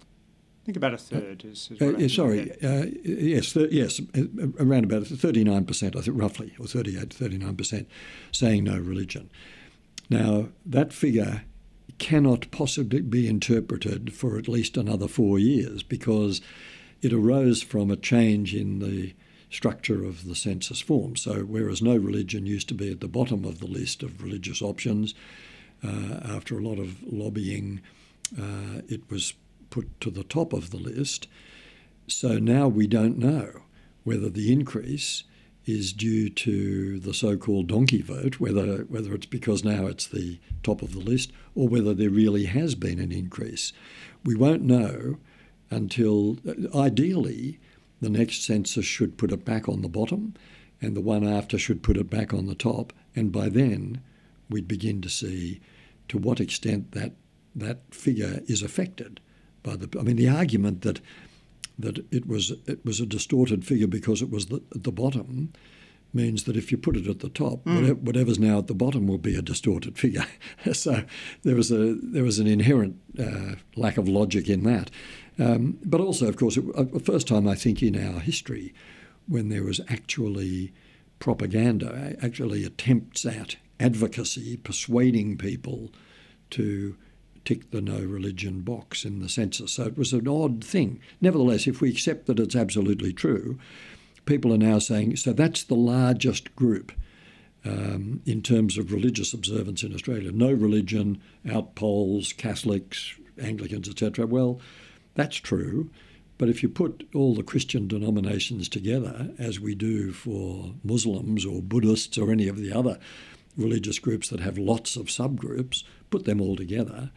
I think about a third is. is uh, sorry, uh, yes, th- yes, uh, around about 39%, I think, roughly, or 38 39%, saying no religion. Now, that figure cannot possibly be interpreted for at least another four years because it arose from a change in the structure of the census form. So, whereas no religion used to be at the bottom of the list of religious options, uh, after a lot of lobbying, uh, it was put to the top of the list. So now we don't know whether the increase is due to the so-called donkey vote, whether whether it's because now it's the top of the list, or whether there really has been an increase. We won't know until, ideally, the next census should put it back on the bottom, and the one after should put it back on the top, and by then we'd begin to see to what extent that that figure is affected by the. I mean, the argument that that it was it was a distorted figure because it was the, at the bottom means that if you put it at the top, mm. whatever, whatever's now at the bottom will be a distorted figure. so there was a there was an inherent uh, lack of logic in that. Um, but also, of course, uh, the first time I think in our history when there was actually propaganda, actually attempts at advocacy, persuading people to tick the no religion box in the census. So it was an odd thing. Nevertheless, if we accept that it's absolutely true, people are now saying so that's the largest group um, in terms of religious observance in Australia. No religion, out Poles, Catholics, Anglicans, etc. Well, that's true. But if you put all the Christian denominations together, as we do for Muslims or Buddhists or any of the other religious groups that have lots of subgroups, put them all together,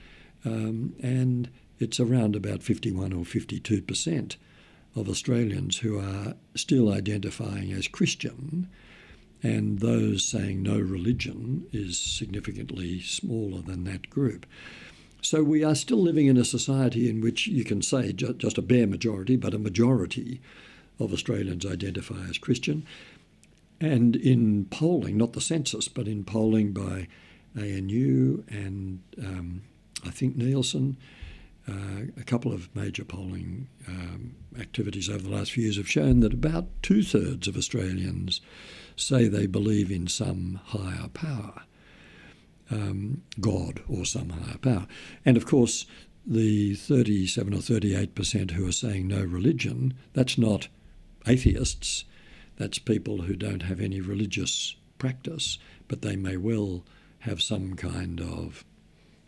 um, and it's around about 51 or 52 percent of Australians who are still identifying as Christian, and those saying no religion is significantly smaller than that group. So we are still living in a society in which you can say just a bare majority, but a majority of Australians identify as Christian. And in polling, not the census, but in polling by ANU and um, I think Nielsen, uh, a couple of major polling um, activities over the last few years have shown that about two thirds of Australians say they believe in some higher power, um, God or some higher power. And of course, the 37 or 38 percent who are saying no religion, that's not atheists, that's people who don't have any religious practice, but they may well have some kind of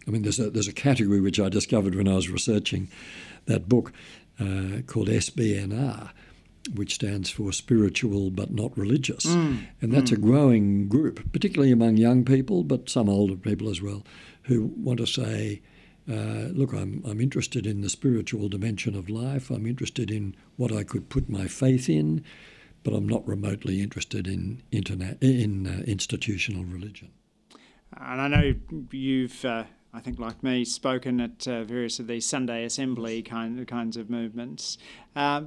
I mean, there's a, there's a category which I discovered when I was researching that book uh, called SBNR, which stands for spiritual but not religious. Mm. And that's mm. a growing group, particularly among young people, but some older people as well, who want to say, uh, look, I'm, I'm interested in the spiritual dimension of life. I'm interested in what I could put my faith in, but I'm not remotely interested in, interna- in uh, institutional religion. And I know you've uh, I think, like me, spoken at uh, various of these Sunday Assembly kind kinds of movements, uh,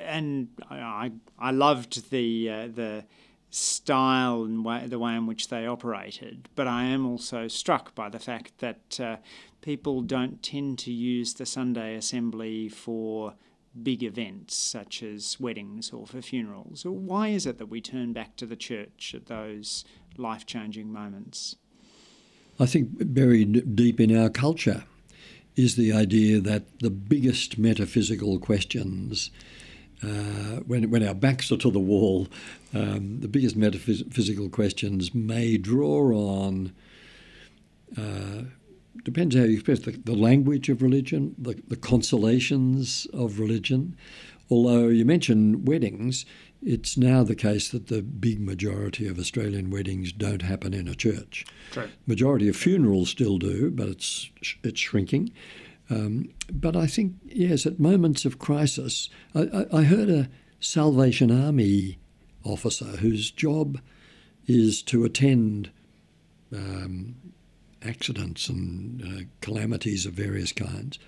and I I loved the uh, the style and way, the way in which they operated. But I am also struck by the fact that uh, people don't tend to use the Sunday Assembly for big events such as weddings or for funerals? Why is it that we turn back to the church at those life changing moments? I think buried deep in our culture is the idea that the biggest metaphysical questions, uh, when, when our backs are to the wall, um, the biggest metaphysical questions may draw on, uh, depends how you express the, the language of religion, the, the consolations of religion. Although you mentioned weddings, it's now the case that the big majority of Australian weddings don't happen in a church. True. Majority of funerals still do, but it's it's shrinking. Um, but I think yes, at moments of crisis, I, I, I heard a Salvation Army officer whose job is to attend um, accidents and uh, calamities of various kinds.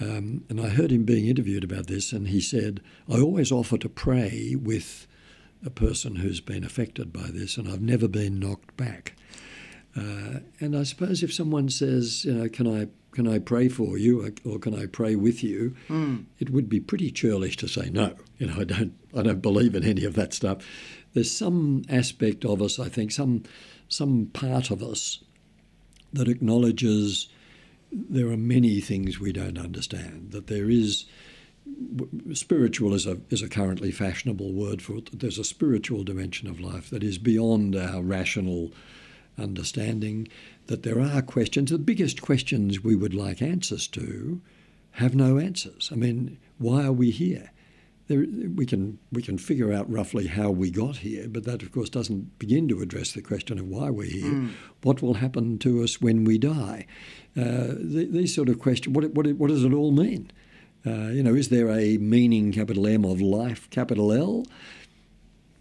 Um, and I heard him being interviewed about this, and he said, I always offer to pray with a person who's been affected by this, and I've never been knocked back. Uh, and I suppose if someone says, you know, can I can I pray for you or, can I pray with you, mm. it would be pretty churlish to say no. You know, I don't I don't believe in any of that stuff. There's some aspect of us, I think, some some part of us that acknowledges there are many things we don't understand. That there is spiritual is a is a currently fashionable word for it. There's a spiritual dimension of life that is beyond our rational understanding. That there are questions. The biggest questions we would like answers to have no answers. I mean, why are we here? There, we can we can figure out roughly how we got here, but that of course doesn't begin to address the question of why we're here. Mm. What will happen to us when we die? Uh, these sort of questions. What, what, what does it all mean? Uh, you know, is there a meaning, capital M, of life, capital L?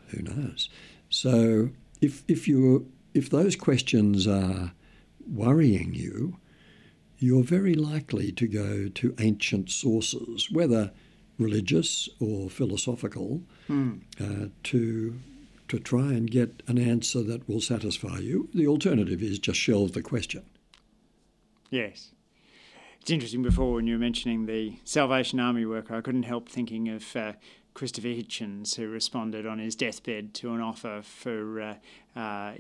Who knows? So if if you if those questions are worrying you, you're very likely to go to ancient sources, whether religious or philosophical, mm. uh, to to try and get an answer that will satisfy you. The alternative is just shelve the question. Yes. It's interesting before when you were mentioning the Salvation Army worker, I couldn't help thinking of uh, Christopher Hitchens, who responded on his deathbed to an offer for uh, uh,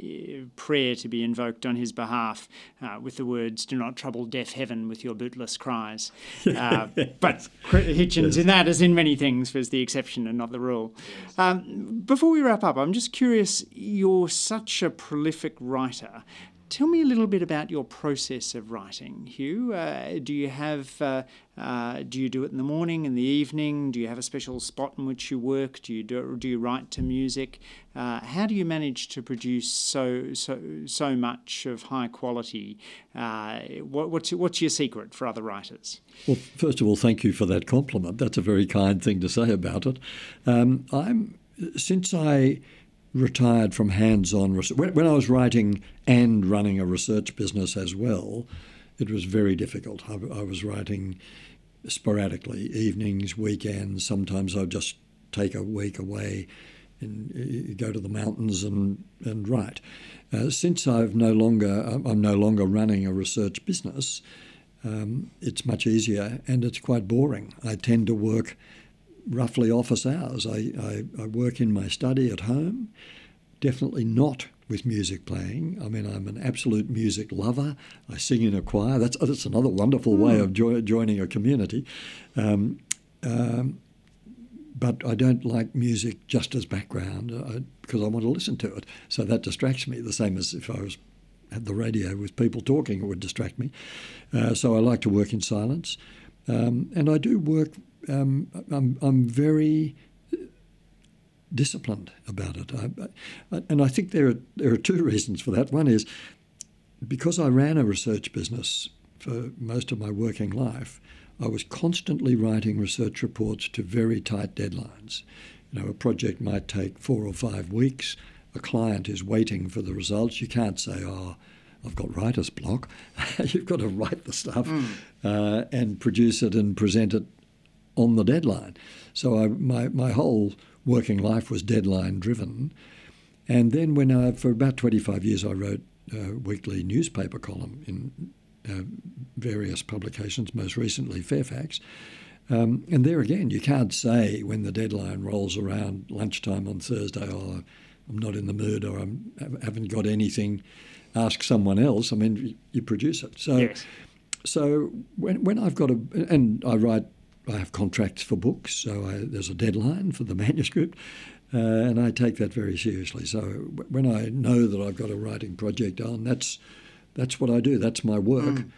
prayer to be invoked on his behalf uh, with the words, Do not trouble deaf heaven with your bootless cries. Uh, but Hitchens, yes. in that, as in many things, was the exception and not the rule. Yes. Um, before we wrap up, I'm just curious you're such a prolific writer. Tell me a little bit about your process of writing, Hugh. Uh, do you have uh, uh, do you do it in the morning, in the evening? Do you have a special spot in which you work? Do you do, do you write to music? Uh, how do you manage to produce so so so much of high quality? Uh, what, what's what's your secret for other writers? Well, first of all, thank you for that compliment. That's a very kind thing to say about it. Um, I'm since I retired from hands-on research. When, when, I was writing and running a research business as well, it was very difficult. I, I was writing sporadically, evenings, weekends. Sometimes I'd just take a week away and uh, go to the mountains and, and write. Uh, since I've no longer, I'm no longer running a research business, um, it's much easier and it's quite boring. I tend to work roughly office hours. I, I, I, work in my study at home, definitely not with music playing. I mean, I'm an absolute music lover. I sing in a choir. That's, that's another wonderful way hmm. of jo- joining a community. Um, um, but I don't like music just as background uh, because I want to listen to it. So that distracts me, the same as if I was at the radio with people talking, it would distract me. Uh, so I like to work in silence. Um, and I do work um, I'm, I'm very disciplined about it. I, I, and I think there are, there are two reasons for that. One is because I ran a research business for most of my working life, I was constantly writing research reports to very tight deadlines. You know, a project might take four or five weeks. A client is waiting for the results. You can't say, oh, I've got writer's block. You've got to write the stuff mm. uh, and produce it and present it on the deadline. So I, my, my whole working life was deadline driven. And then when I, for about 25 years, I wrote a weekly newspaper column in uh, various publications, most recently Fairfax. Um, and there again, you can't say when the deadline rolls around lunchtime on Thursday, oh, I'm not in the mood or I haven't got anything. Ask someone else. I mean, you produce it. So, yes. so when, when I've got a, and I write, I have contracts for books, so I, there's a deadline for the manuscript. Uh, and I take that very seriously. So when I know that I've got a writing project on, that's that's what I do. That's my work. Mm.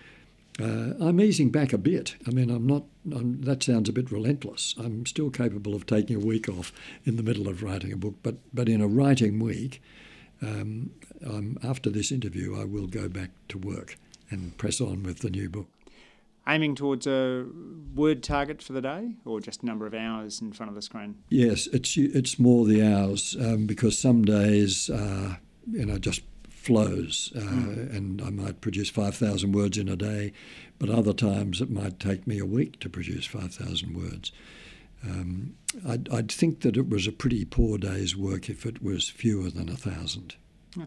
Uh, I'm easing back a bit. I mean, I'm not. I'm, that sounds a bit relentless. I'm still capable of taking a week off in the middle of writing a book, but but in a writing week, um, after this interview, I will go back to work and press on with the new book aiming towards a word target for the day or just number of hours in front of the screen? Yes, it's it's more the hours um, because some days, uh, you know, just flows uh, mm. and I might produce 5,000 words in a day, but other times it might take me a week to produce 5,000 words. Um, I'd, I'd, think that it was a pretty poor day's work if it was fewer than a thousand. Yeah.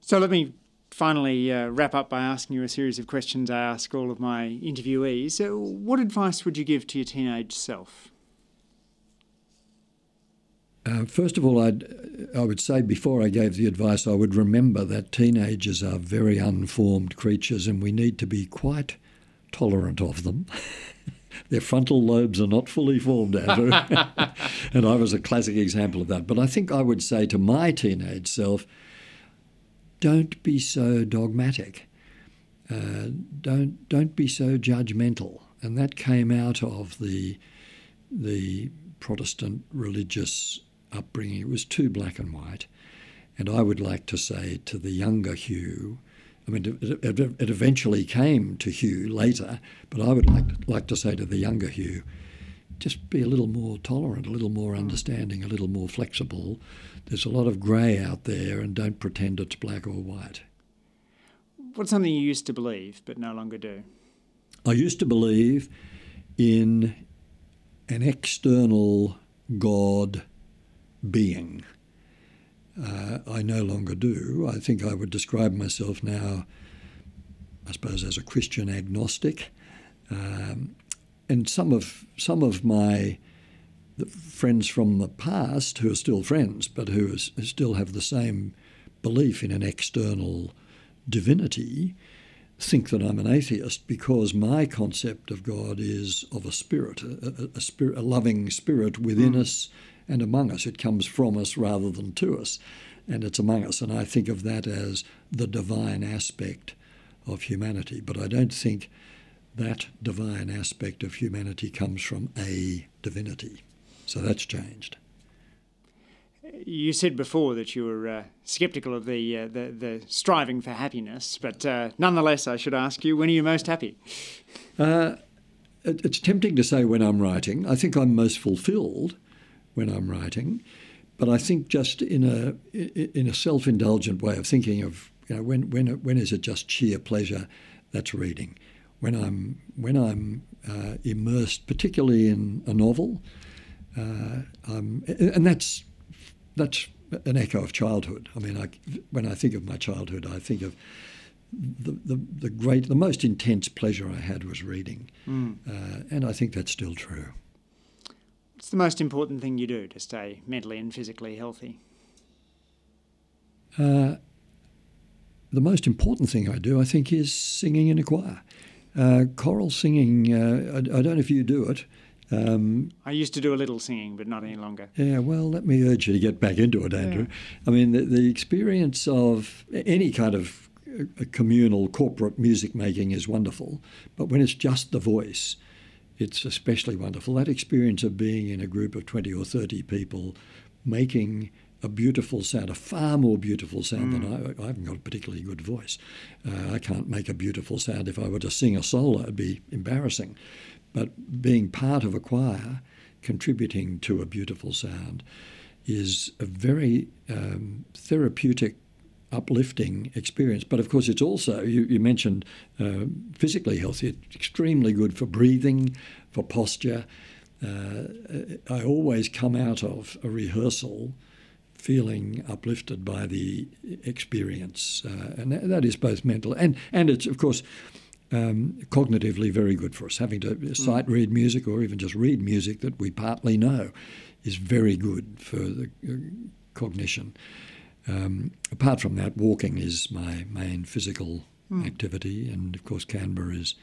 So let me finally uh, wrap up by asking you a series of questions I ask all of my interviewees. So what advice would you give to your teenage self? Uh, first of all, I'd, I would say before I gave the advice, I would remember that teenagers are very unformed creatures and we need to be quite tolerant of them. Their frontal lobes are not fully formed, Andrew. and I was a classic example of that. But I think I would say to my teenage self, don't be so dogmatic. Uh, don't don't be so judgmental, and that came out of the the Protestant religious upbringing. It was too black and white, and I would like to say to the younger Hugh. I mean, it, it, it eventually came to Hugh later, but I would like like to say to the younger Hugh, just be a little more tolerant, a little more understanding, a little more flexible. There's a lot of grey out there, and don't pretend it's black or white. What's something you used to believe but no longer do? I used to believe in an external God being. Uh, I no longer do. I think I would describe myself now, I suppose, as a Christian agnostic. Um, and some of some of my friends from the past who are still friends, but who, is, who still have the same belief in an external divinity, think that I'm an atheist because my concept of God is of a spirit, a, a, spirit, a loving spirit within mm. us and among us. It comes from us rather than to us, and it's among us. And I think of that as the divine aspect of humanity. But I don't think that divine aspect of humanity comes from a divinity. So that's changed. You said before that you were uh, sceptical of the, uh, the, the striving for happiness, but uh, nonetheless, I should ask you, when are you most happy? Uh, it, it's tempting to say when I'm writing. I think I'm most fulfilled when I'm writing, but I think just in a in a self-indulgent way of thinking of you know when when when is it just sheer pleasure? That's reading when I'm when I'm uh, immersed, particularly in a novel, uh, and that's that's an echo of childhood. I mean, I, when I think of my childhood, I think of the, the, the great, the most intense pleasure I had was reading, mm. uh, and I think that's still true. What's the most important thing you do to stay mentally and physically healthy? Uh, the most important thing I do, I think, is singing in a choir. Uh, choral singing, uh, I, I, don't know if you do it. Um, I used to do a little singing, but not any longer. Yeah, well, let me urge you to get back into it, Andrew. Yeah. I mean, the, the, experience of any kind of uh, communal corporate music making is wonderful, but when it's just the voice, it's especially wonderful. That experience of being in a group of 20 or 30 people making a beautiful sound, a far more beautiful sound mm. than I. I haven't got a particularly good voice. Uh, I can't make a beautiful sound. If I were to sing a solo, it'd be embarrassing. But being part of a choir, contributing to a beautiful sound, is a very um, therapeutic, uplifting experience. But of course, it's also, you, you mentioned uh, physically healthy, it's extremely good for breathing, for posture. Uh, I always come out of a rehearsal feeling uplifted by the experience, uh, and that is both mental and and it's of course um, cognitively very good for us. Having to sight mm. read music or even just read music that we partly know is very good for the uh, cognition. Um, apart from that, walking is my main physical mm. activity, and of course, Canberra is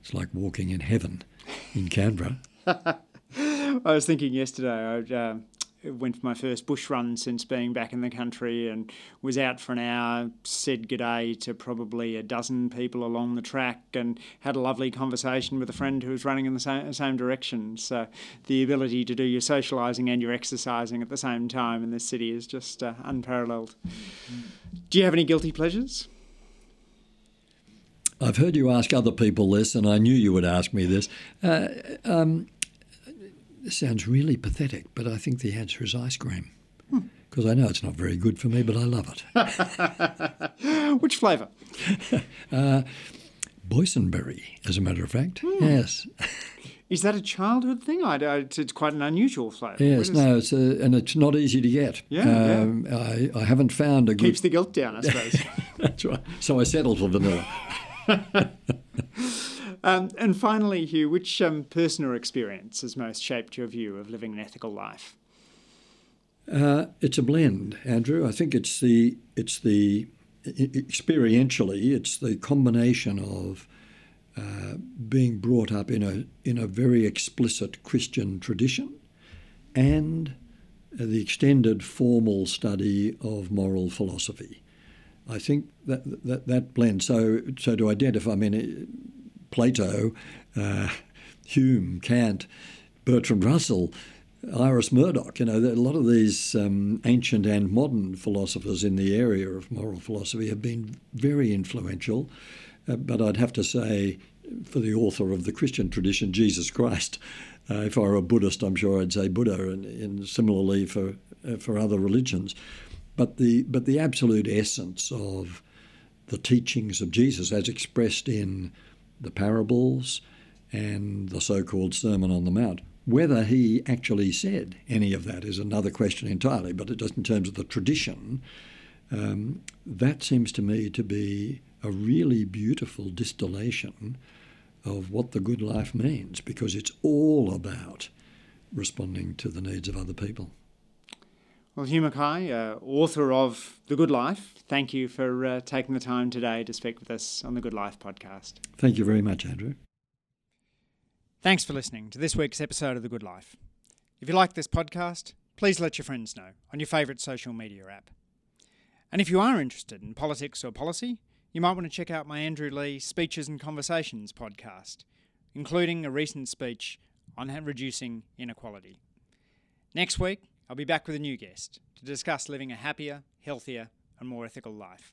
it's like walking in heaven in Canberra. I was thinking yesterday. I, uh, went for my first bush run since being back in the country and was out for an hour, said g'day to probably a dozen people along the track and had a lovely conversation with a friend who was running in the same, same direction. So the ability to do your socialising and your exercising at the same time in this city is just uh, unparalleled. Do you have any guilty pleasures? I've heard you ask other people this, and I knew you would ask me this. Uh, um, this sounds really pathetic, but I think the answer is ice cream. Because hmm. I know it's not very good for me, but I love it. Which flavour? uh, boysenberry, as a matter of fact. Hmm. Yes. Is that a childhood thing? I, I, it's quite an unusual flavour. Yes, no, it's a, and it's not easy to get. Yeah, um, yeah. I, I haven't found a good... Keeps the guilt down, I suppose. That's right. So I settled for vanilla. Um, and finally, Hugh, which um, personal experience has most shaped your view of living an ethical life? Uh, it's a blend, Andrew. I think it's the it's the experientially it's the combination of uh, being brought up in a in a very explicit Christian tradition and the extended formal study of moral philosophy. I think that that, that blend. So so to identify, I mean, Plato, uh, Hume, Kant, Bertrand Russell, Iris Murdoch. You know, a lot of these um, ancient and modern philosophers in the area of moral philosophy have been very influential. Uh, but I'd have to say, for the author of the Christian tradition, Jesus Christ. Uh, if I were a Buddhist, I'm sure I'd say Buddha, and, and similarly for uh, for other religions. But the but the absolute essence of the teachings of Jesus, as expressed in the parables and the so called Sermon on the Mount. Whether he actually said any of that is another question entirely, but just in terms of the tradition, um, that seems to me to be a really beautiful distillation of what the good life means because it's all about responding to the needs of other people. Well, Hugh Mackay, uh, author of The Good Life, thank you for uh, taking the time today to speak with us on the Good Life podcast. Thank you very much, Andrew. Thanks for listening to this week's episode of The Good Life. If you like this podcast, please let your friends know on your favourite social media app. And if you are interested in politics or policy, you might want to check out my Andrew Leigh Speeches and Conversations podcast, including a recent speech on reducing inequality. Next week, I'll be back with a new guest to discuss living a happier, healthier, and more ethical life.